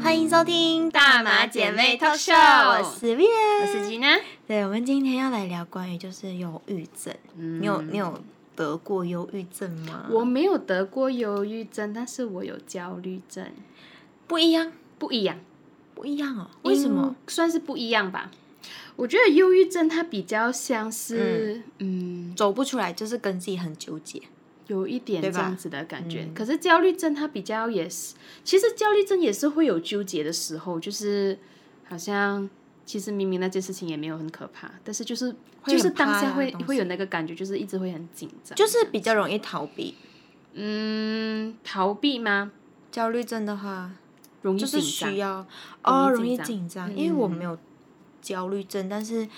欢迎收听大马姐妹 talk show 我是 v 我是吉娜。对，我们今天要来聊关于就是忧郁症。你有你有得过忧郁症吗？我没有得过忧郁症，但是我有焦虑症，不一样，不一样，不一样哦。为什么？嗯算是不一样吧？我觉得忧郁症它比较像是，嗯，走不出来，就是跟自己很纠结。有一点这样子的感觉。嗯可是焦虑症它比较也是，其实焦虑症也是会有纠结的时候，就是好像其实明明那件事情也没有很可怕，但是就是就是当下会会有那个感觉，就是一直会很紧张。就是比较容易逃避。嗯，逃避吗？焦虑症的话，容易就是紧张需。要哦，容易紧紧张，嗯因为我没有焦虑症，但是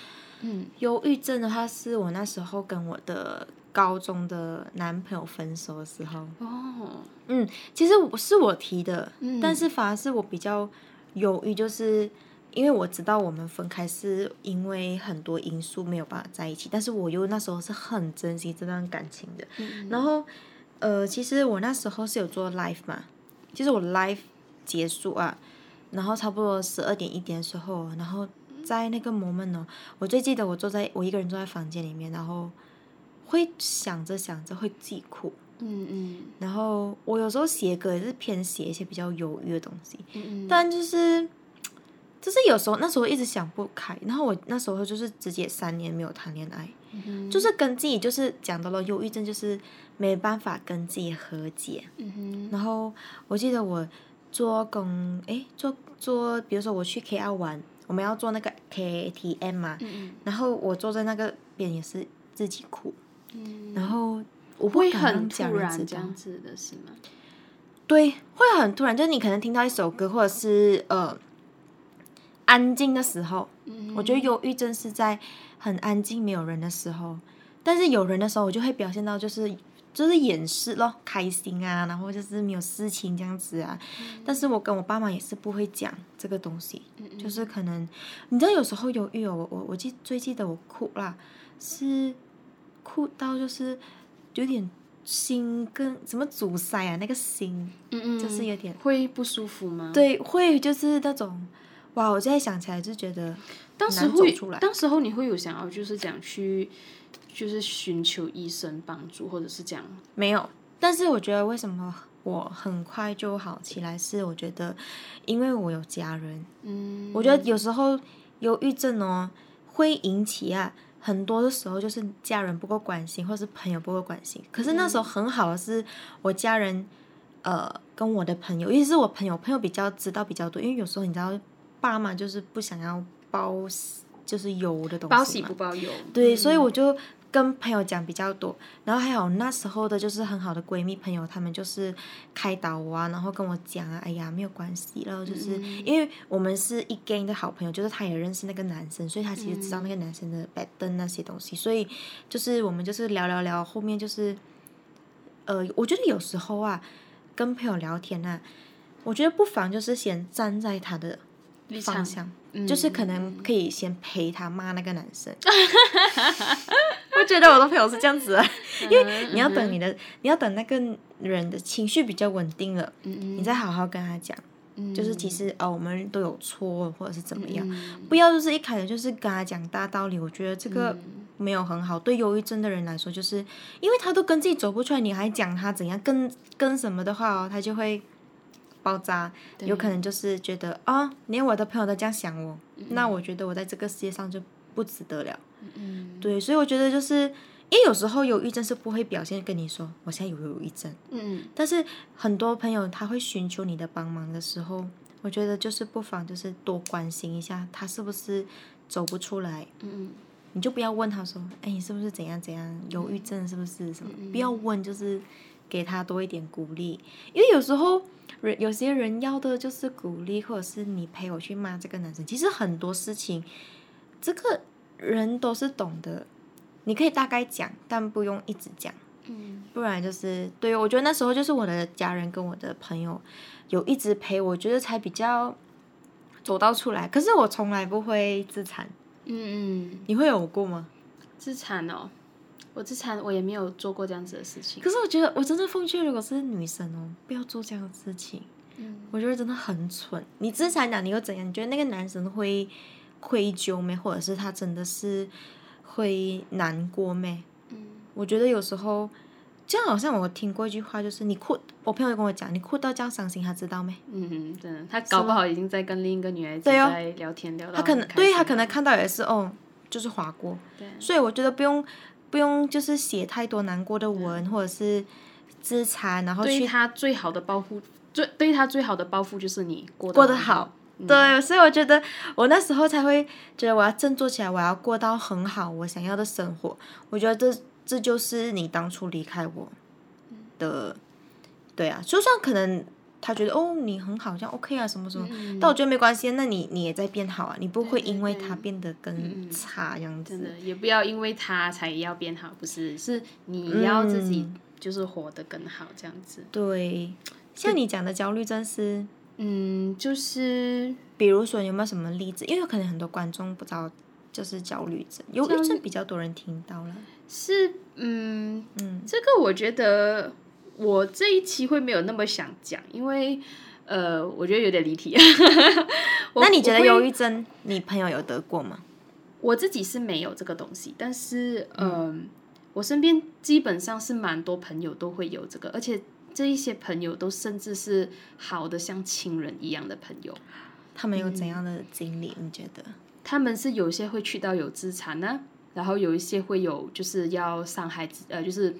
嗯忧郁症的话，是我那时候跟我的高中的男朋友分手的时候，哦，嗯，其实我是我提的，嗯。但是反而是我比较犹豫，就是因为我知道我们分开是因为很多因素没有办法在一起，但是我又那时候是很珍惜这段感情的。嗯。然后，呃，其实我那时候是有做 live 嘛，其实我 live 结束啊，然后差不多十二点一点的时候，然后在那个 moment 呢，我最记得我坐在我一个人坐在房间里面，然后会想着想着会自己哭。嗯嗯。然后我有时候写歌也是偏写一些比较忧郁的东西，嗯嗯。但就是就是有时候那时候一直想不开，然后我那时候就是直接三年没有谈恋爱，嗯就是跟自己就是讲到了忧郁症，就是没办法跟自己和解。嗯哼。然后我记得我做工，诶，做做，比如说我去 KL 玩，我们要做那个 KTM 嘛，嗯。然后我坐在那个边也是自己哭，嗯，然后我不会很突然这样。子的是吗？对，会很突然，就是你可能听到一首歌，或者是呃安静的时候，嗯我觉得忧郁症是在很安静没有人的时候，但是有人的时候，我就会表现到就是就是掩饰咯，开心啊，然后就是没有事情这样子啊。但是我跟我爸妈也是不会讲这个东西，就是可能你知道有时候忧郁哦，我我我记最记得我哭啦，是哭到就是有点心跟怎么阻塞啊，那个心嗯嗯，就是有点会不舒服吗？，对，会就是那种哇，我现在想起来就觉得难当时会走出来，当时候你会有想要就是讲去，就是寻求医生帮助，或者是讲没有。但是我觉得为什么我很快就好起来，是我觉得因为我有家人，嗯，我觉得有时候忧郁症哦会引起啊。很多的时候就是家人不够关心，或是朋友不够关心。可是那时候很好的是，我家人，呃，跟我的朋友，尤其是我朋友，朋友比较知道比较多，因为有时候你知道，爸妈就是不想要包，就是油的东西嘛。包喜不包忧，对，嗯所以我就跟朋友讲比较多，然后还有那时候的就是很好的闺蜜朋友，她们就是开导我啊，然后跟我讲啊，哎呀没有关系了，就是、嗯因为我们是一 gang 的好朋友，就是她也认识那个男生，所以她其实知道那个男生的 bad 灯那些东西，所以就是我们就是聊聊聊，后面就是，呃，我觉得有时候啊，跟朋友聊天啊，我觉得不妨就是先站在他的方向。嗯就是可能可以先陪他骂那个男生。我觉得我的朋友是这样子。的，因为你要等你的，你要等那个人的情绪比较稳定了，嗯你再好好跟他讲，嗯。就是其实哦，我们都有错，或者是怎么样，嗯。不要就是一开始就是跟他讲大道理。我觉得这个嗯。没有很好，对忧郁症的人来说，就是因为他都跟自己走不出来，你还讲他怎样跟跟什么的话哦，他就会爆炸，有可能就是觉得啊、连我的朋友都这样想我，那我觉得我在这个世界上就不值得了。嗯对，所以我觉得就是因为有时候忧郁症是不会表现跟你说我现在有忧郁症，嗯但是很多朋友他会寻求你的帮忙的时候，我觉得就是不妨就是多关心一下他是不是走不出来，嗯你就不要问他说，哎，你是不是怎样怎样，忧郁症是不是什么？不要问，就是给他多一点鼓励，因为有时候人有些人要的就是鼓励，或者是你陪我去骂这个男生。其实很多事情，这个人都是懂得，你可以大概讲，但不用一直讲。嗯不然就是对我觉得那时候就是我的家人跟我的朋友有一直陪我，觉得才比较走到出来。可是我从来不会自残，嗯嗯，你会有过吗？自残哦，我自残我也没有做过这样子的事情。可是我觉得我真的奉劝，如果是女生哦，不要做这样的事情。嗯我觉得真的很蠢。你自残了，你又怎样？你觉得那个男生会愧疚没？或者是他真的是会难过没？嗯我觉得有时候，就好像我听过一句话，就是你哭，我朋友跟我讲，你哭到这样伤心，他知道没？嗯，真的，他搞不好已经在跟另一个女孩子在聊天，聊到他可能对他可能看到也是哦，就是划过。对所以我觉得不用不用就是写太多难过的文，或者是自残，然后去对他最好的报复，最对他最好的报复就是你过得过得好。对，所以我觉得我那时候才会觉得我要振作起来，我要过到很好我想要的生活。我觉得这这就是你当初离开我的，对啊，就算可能他觉得哦你很好，这样 OK 啊什么什么，但我觉得没关系，那你你也在变好啊，你不会因为他变得更差这样子。真的也不要因为他才要变好，不是，是你要自己就是活得更好这样子。对，像你讲的焦虑症是。嗯，就是比如说有没有什么例子？因为可能很多观众不知道，就是焦虑症，忧郁症比较多人听到了。是嗯嗯，这个我觉得我这一期会没有那么想讲，因为呃，我觉得有点离题。我那你觉得忧郁症，你朋友有得过吗？我自己是没有这个东西，但是嗯、我身边基本上是蛮多朋友都会有这个，而且这一些朋友都甚至是好的像亲人一样的朋友。他们有怎样的经历？你觉得？他们是有些会去到有资产呢、然后有一些会有就是要伤害自呃，就是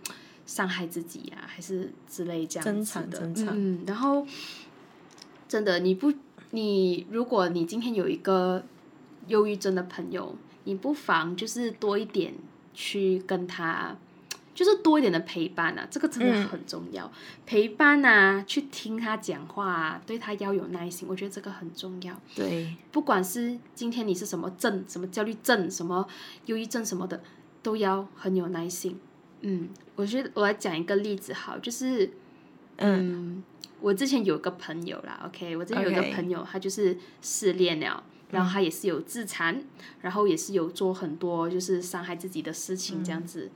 伤害自己啊、还是之类这样珍子的。嗯，然后真的你不你如果你今天有一个忧郁症的朋友，你不妨就是多一点去跟他。就是多一点的陪伴啊，这个真的很重要。陪伴啊，去听他讲话啊，对他要有耐心，我觉得这个很重要。对，不管是今天你是什么症，什么焦虑症，什么忧郁症什么的，都要很有耐心。嗯，我觉得我来讲一个例子好，就是嗯，我之前有个朋友啦，OK，我之前有一个朋友他就是失恋了。然后他也是有自残，然后也是有做很多就是伤害自己的事情，这样子，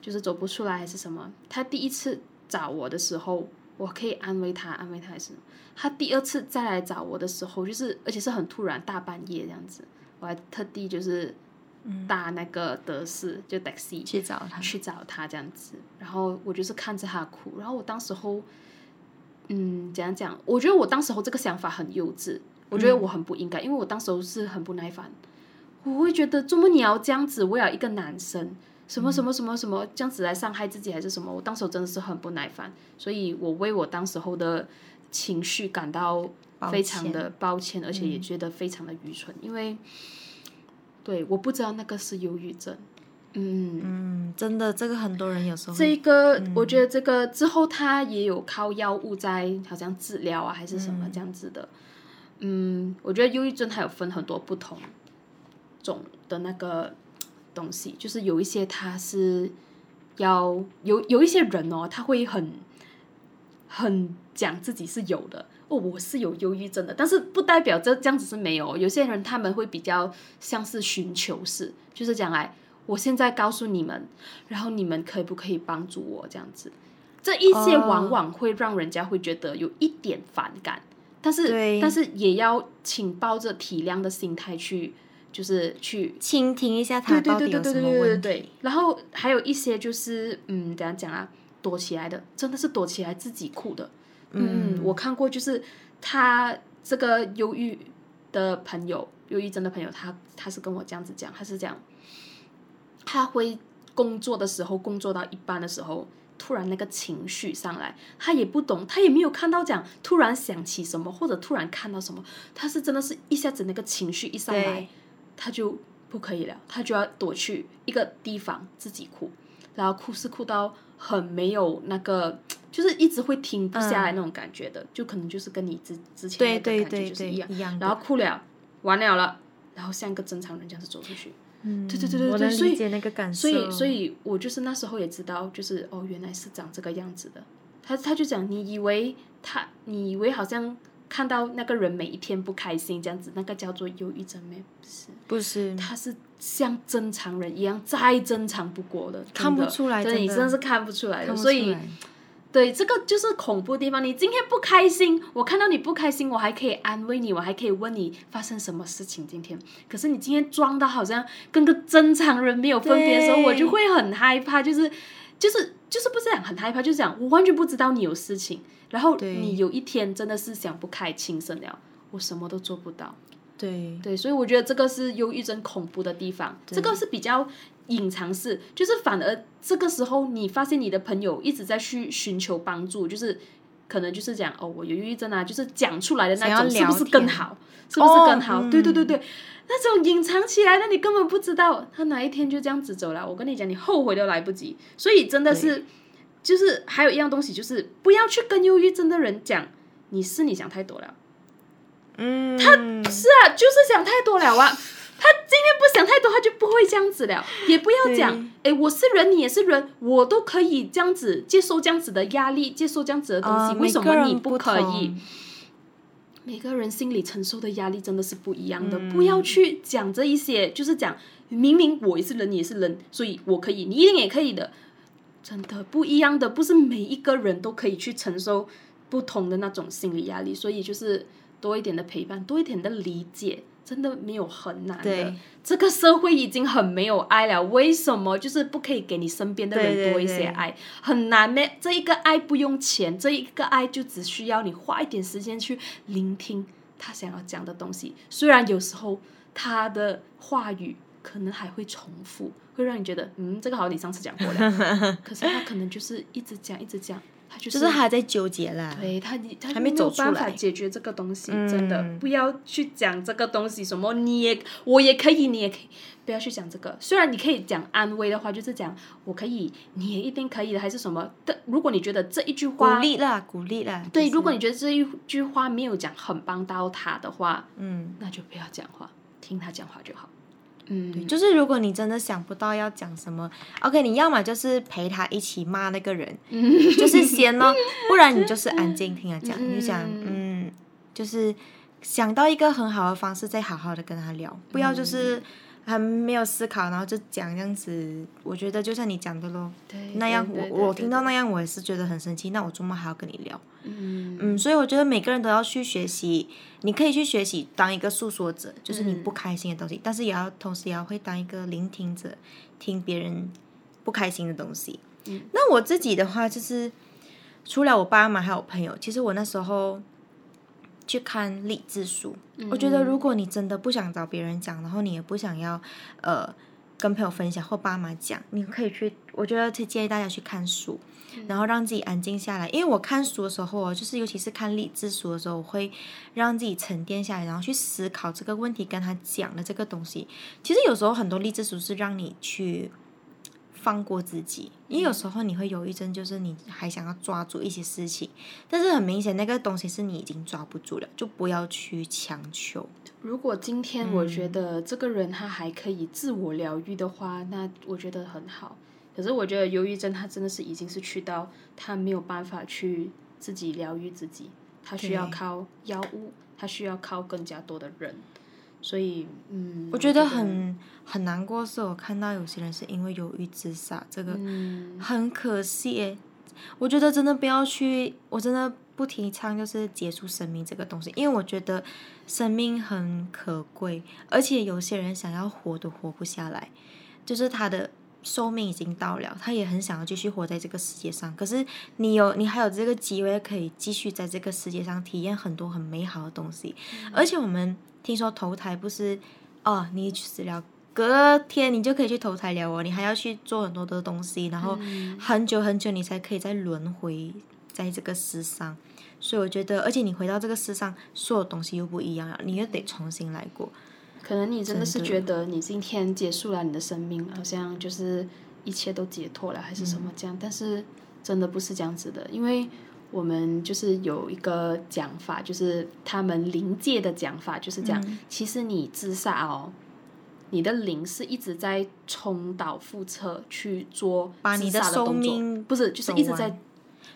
就是走不出来还是什么。他第一次找我的时候，我可以安慰他，安慰他还是他第二次再来找我的时候，就是而且是很突然，大半夜这样子，我还特地就是搭那个德士、就 taxi 去找他。去找他这样子，然后我就是看着他哭，然后我当时候，嗯，怎样讲？我觉得我当时候这个想法很幼稚，我觉得我很不应该，因为我当时候是很不耐烦，我会觉得怎么你要这样子为了一个男生，什么什么什么什么这样子来伤害自己还是什么？我当时候真的是很不耐烦，所以我为我当时候的情绪感到非常的抱歉，而且也觉得非常的愚蠢，因为对我不知道那个是忧郁症，嗯。嗯，真的，这个很多人有时候这个、我觉得这个之后他也有靠药物在好像治疗啊还是什么这样子的，嗯我觉得忧郁症它有分很多不同种的那个东西，就是有一些他是要有有一些人哦，他会很很讲自己是有的。哦，我是有忧郁症的，但是不代表这这样子是没有。有些人他们会比较像是寻求式，就是讲来，我现在告诉你们，然后你们可不可以帮助我这样子？这一些哦往往会让人家会觉得有一点反感，但是但是也要请抱着体谅的心态去，就是去倾听一下他对对到底有对对对对对什么问对题。。然后还有一些就是嗯，怎样讲啊，躲起来的，真的是躲起来自己哭的。嗯，我看过，就是他这个忧郁的朋友，忧郁症的朋友，他他是跟我这样子讲，他是这样，他会工作的时候，工作到一半的时候。突然那个情绪上来，他也不懂，他也没有看到讲突然想起什么，或者突然看到什么，他是真的是一下子那个情绪一上来对，他就不可以了，他就要躲去一个地方自己哭，然后哭是哭到很没有那个，就是一直会停不下来那种感觉的，就可能就是跟你之之前那对对个感觉就是一样，一样。然后哭了，完了了，然后像一个正常人这样子走出去，嗯，对对对对我对所以能那个感受。所以所以我就是那时候也知道，就是哦原来是长这个样子的，他他就讲你以为他你以为好像。看到那个人每一天不开心这样子，那个叫做忧郁症没？不是，不是他是像正常人一样，再正常不过的，看不出来真的你真的是看不出来的。所以对，这个就是恐怖的地方。你今天不开心，我看到你不开心，我还可以安慰你，我还可以问你发生什么事情今天。可是你今天装的好像跟个正常人没有分别的时候，我就会很害怕，就是就是就是不是讲很害怕，就是讲我完全不知道你有事情，然后你有一天真的是想不开轻生了，我什么都做不到。对。对，所以我觉得这个是忧郁症恐怖的地方，这个是比较隐藏式，就是反而这个时候你发现你的朋友一直在去寻求帮助，就是可能就是讲哦，我有忧郁症啊，就是讲出来的那种，是不是更好？是不是更好？哦对对对对，那种隐藏起来的你根本不知道，他哪一天就这样子走了。我跟你讲，你后悔都来不及。所以真的是，就是还有一样东西，就是不要去跟忧郁症的人讲，你是你想太多了。嗯，他是啊，就是想太多了啊。他今天不想太多，他就不会这样子了。也不要讲，哎，我是人，你也是人，我都可以这样子接受这样子的压力，接受这样子的东西，啊为什么你不可以？每个人心里承受的压力真的是不一样的，嗯不要去讲这一些，就是讲明明我也是人，你也是人，所以我可以，你一定也可以的。真的不一样的，不是每一个人都可以去承受不同的那种心理压力，所以就是多一点的陪伴，多一点的理解，真的没有很难的。这个社会已经很没有爱了，为什么就是不可以给你身边的人多一些对爱？很难咩？这一个爱不用钱，这一个爱就只需要你花一点时间去聆听他想要讲的东西。虽然有时候他的话语可能还会重复，会让你觉得嗯，这个好像你上次讲过了，可是他可能就是一直讲一直讲，他就是就是还在纠结啦。对他，他还没没有办法解决这个东西，真的嗯不要去讲这个东西。什么你也我也可以，你也可以，不要去讲这个。虽然你可以讲安慰的话，就是讲我可以，你也一定可以的，还是什么但。如果你觉得这一句话鼓，励啦，鼓励啦。对，就是如果你觉得这一句话没有讲很帮到他的话，嗯，那就不要讲话，听他讲话就好。嗯，就是如果你真的想不到要讲什么，OK，你要么就是陪他一起骂那个人，就是先咯，不然你就是安静 听他讲，你就讲，嗯，就是想到一个很好的方式，再好好的跟他聊，不要就是还没有思考，然后就讲这样子。我觉得就像你讲的咯，对，那样我我听到，那样我也是觉得很生气，那我周末还要跟你聊。嗯嗯，所以我觉得每个人都要去学习，你可以去学习当一个诉说者，就是你不开心的东西，但是也要同时也要会当一个聆听者，听别人不开心的东西。嗯，那我自己的话就是，除了我爸妈还有朋友，其实我那时候去看励志书，我觉得如果你真的不想找别人讲，然后你也不想要呃跟朋友分享或爸妈讲，你可以去，我觉得建议大家去看书。然后让自己安静下来，因为我看书的时候哦，就是尤其是看励志书的时候，我会让自己沉淀下来，然后去思考这个问题跟他讲的这个东西。其实有时候很多励志书是让你去放过自己，因为有时候你会有一阵就是你还想要抓住一些事情，但是很明显那个东西是你已经抓不住了，就不要去强求。如果今天我觉得这个人他还可以自我疗愈的话，那我觉得很好。可是我觉得忧郁症他真的是已经是去到他没有办法去自己疗愈自己，他需要靠药物，他需要靠更加多的人。所以，嗯，我觉得很很难过，是我看到有些人是因为忧郁自杀，这个嗯很可惜诶。我觉得真的不要去，我真的不提倡就是结束生命这个东西，因为我觉得生命很可贵，而且有些人想要活都活不下来，就是他的寿命已经到了，他也很想要继续活在这个世界上。可是你有，你还有这个机会可以继续在这个世界上体验很多很美好的东西，而且我们听说投胎不是哦，你死了。隔天你就可以去投胎了哦，你还要去做很多的东西，然后很久很久你才可以再轮回在这个世上。所以我觉得，而且你回到这个世上，所有东西又不一样了，你又得重新来过。可能你真的是觉得你今天结束了你的生命，好像就是一切都解脱了，还是什么这样？但是真的不是这样子的，因为我们就是有一个讲法，就是他们灵界的讲法，就是讲，其实你自杀哦，你的灵是一直在重蹈覆辙去做自把你的寿杀的动作，命不是，就是一直在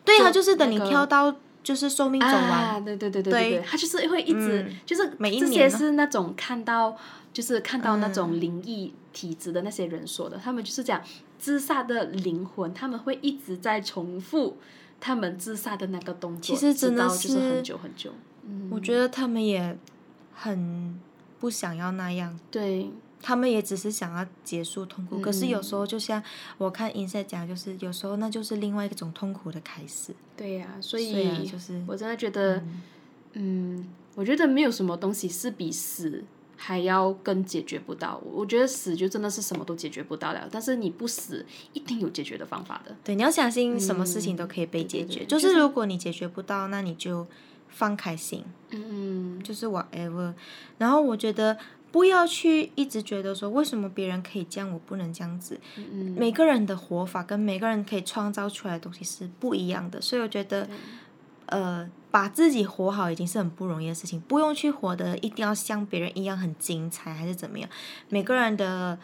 对，啊就是等你那个跳到就是寿命走完，啊，对对对对对他就是会一直、嗯。就是每一这些年是那种看到就是看到那嗯。种灵异体质的那些人说的，他们就是讲自杀的灵魂，他们会一直在重复他们自杀的那个动作，其实真的直到就是是很久很久。嗯，我觉得他们也很不想要那样，对，他们也只是想要结束痛苦。可是有嗯时候，就像我看 Inset 讲，就是有时候那就是另外一种痛苦的开始。对呀、所以所以啊就是我真的觉得，嗯我觉得没有什么东西是比死还要更解决不到。我觉得死就真的是什么都解决不到了，但是你不死，一定有解决的方法的。对，你要相信什么事情都可以被解决。嗯对对对就是如果你解决不到，那你就放开心，嗯，就是 whatever。然后我觉得不要去一直觉得说为什么别人可以这样，我不能这样子。嗯每个人的活法跟每个人可以创造出来的东西是不一样的，所以我觉得，呃，把自己活好已经是很不容易的事情，不用去活得一定要像别人一样很精彩还是怎么样。每个人的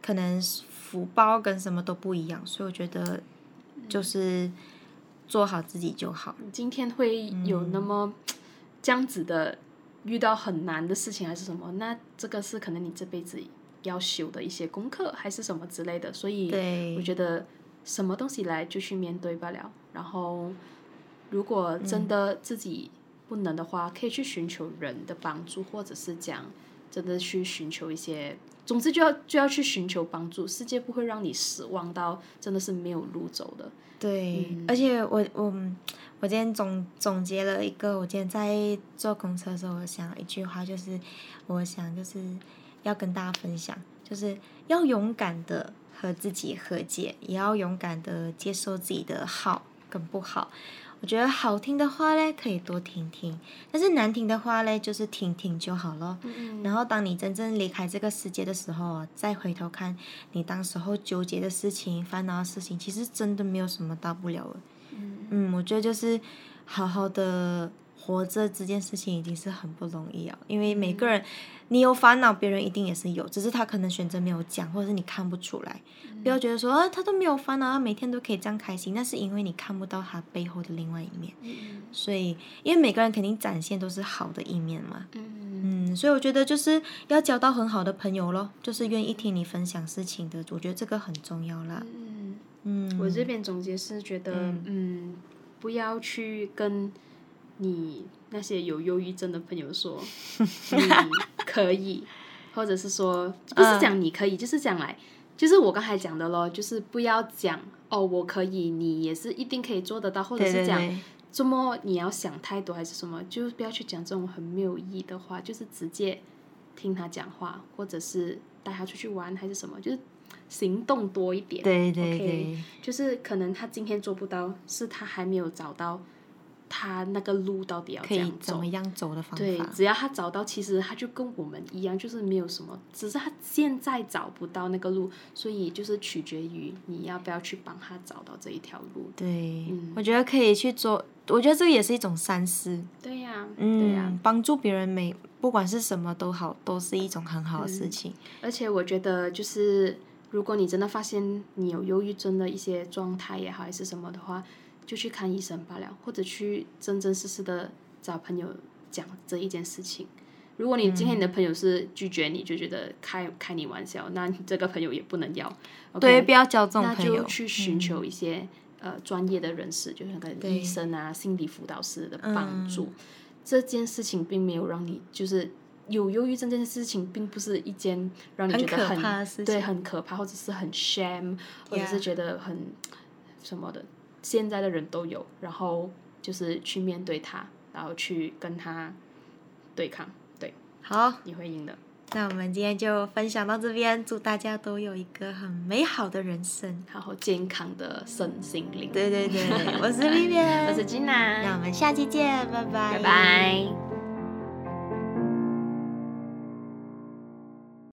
可能福报跟什么都不一样，所以我觉得就是做好自己就好。今天会有嗯那么 这样子的遇到很难的事情还是什么？那这个是可能你这辈子要修的一些功课还是什么之类的，所以我觉得什么东西来就去面对罢了。然后如果真的自己不能的话，可以去寻求人的帮助，或者是讲真的去寻求一些。总之就要就要去寻求帮助，世界不会让你失望到真的是没有路走的。对，而且我我我今天总总结了一个，我今天在坐公车的时候，我想一句话，就是我想就是要跟大家分享，就是要勇敢的和自己和解，也要勇敢的接受自己的好跟不好。我觉得好听的话嘞，可以多听听；但是难听的话嘞，就是听听就好了。然后，当你真正离开这个世界的时候啊，再回头看你当时候纠结的事情、烦恼的事情，其实真的没有什么大不了的。嗯，我觉得就是好好的活着这件事情已经是很不容易了，因为每个人你有烦恼，别人一定也是有，只是他可能选择没有讲，或者是你看不出来。不要觉得说啊，他都没有烦恼，他每天都可以这样开心，那是因为你看不到他背后的另外一面。所以，因为每个人肯定展现都是好的一面嘛。嗯，所以我觉得就是要交到很好的朋友咯，就是愿意听你分享事情的，我觉得这个很重要啦。嗯，嗯，我这边总结是觉得，嗯不要去跟你那些有忧郁症的朋友说 你可以，或者是说不是讲你可以，就是讲来，就是我刚才讲的咯，就是不要讲哦，我可以，你也是一定可以做得到，或者是讲对对对，这么你要想太多还是什么，就不要去讲这种很没有意义的话，就是直接听他讲话，或者是带他出去玩还是什么，就是行动多一点。对对对。就是可能他今天做不到，是他还没有找到他那个路到底要可以怎样走怎么。样走的方对，法。只要他找到，其实他就跟我们一样，就是没有什么，只是他现在找不到那个路，所以就是取决于你要不要去帮他找到这一条路。对，嗯我觉得可以去做，我觉得这个也是一种善事。对呀、对呀、嗯，帮助别人每不管是什么都好，都是一种很好的事情。而且我觉得，就是如果你真的发现你有忧郁症的一些状态也好，还是什么的话，就去看医生罢了，或者去真真实实的找朋友讲这一件事情。如果你今天你的朋友是拒绝你，就觉得开开你玩笑，那你这个朋友也不能要。对？不要交这种那朋友就。去寻求一些、呃专业的人士，就是那个医生啊、心理辅导师的嗯帮助。这件事情并没有让你就是有忧郁症这件事情，并不是一件让你觉得很对很可怕，或者是很 shame，或者是觉得很什么的。现在的人都有，然后就是去面对它，然后去跟他对抗，对，好，你会赢的。那我们今天就分享到这边，祝大家都有一个很美好的人生。然后健康的身心灵。对对对，我是 Vivian，我是金娜，那我们下期见，拜拜，拜拜。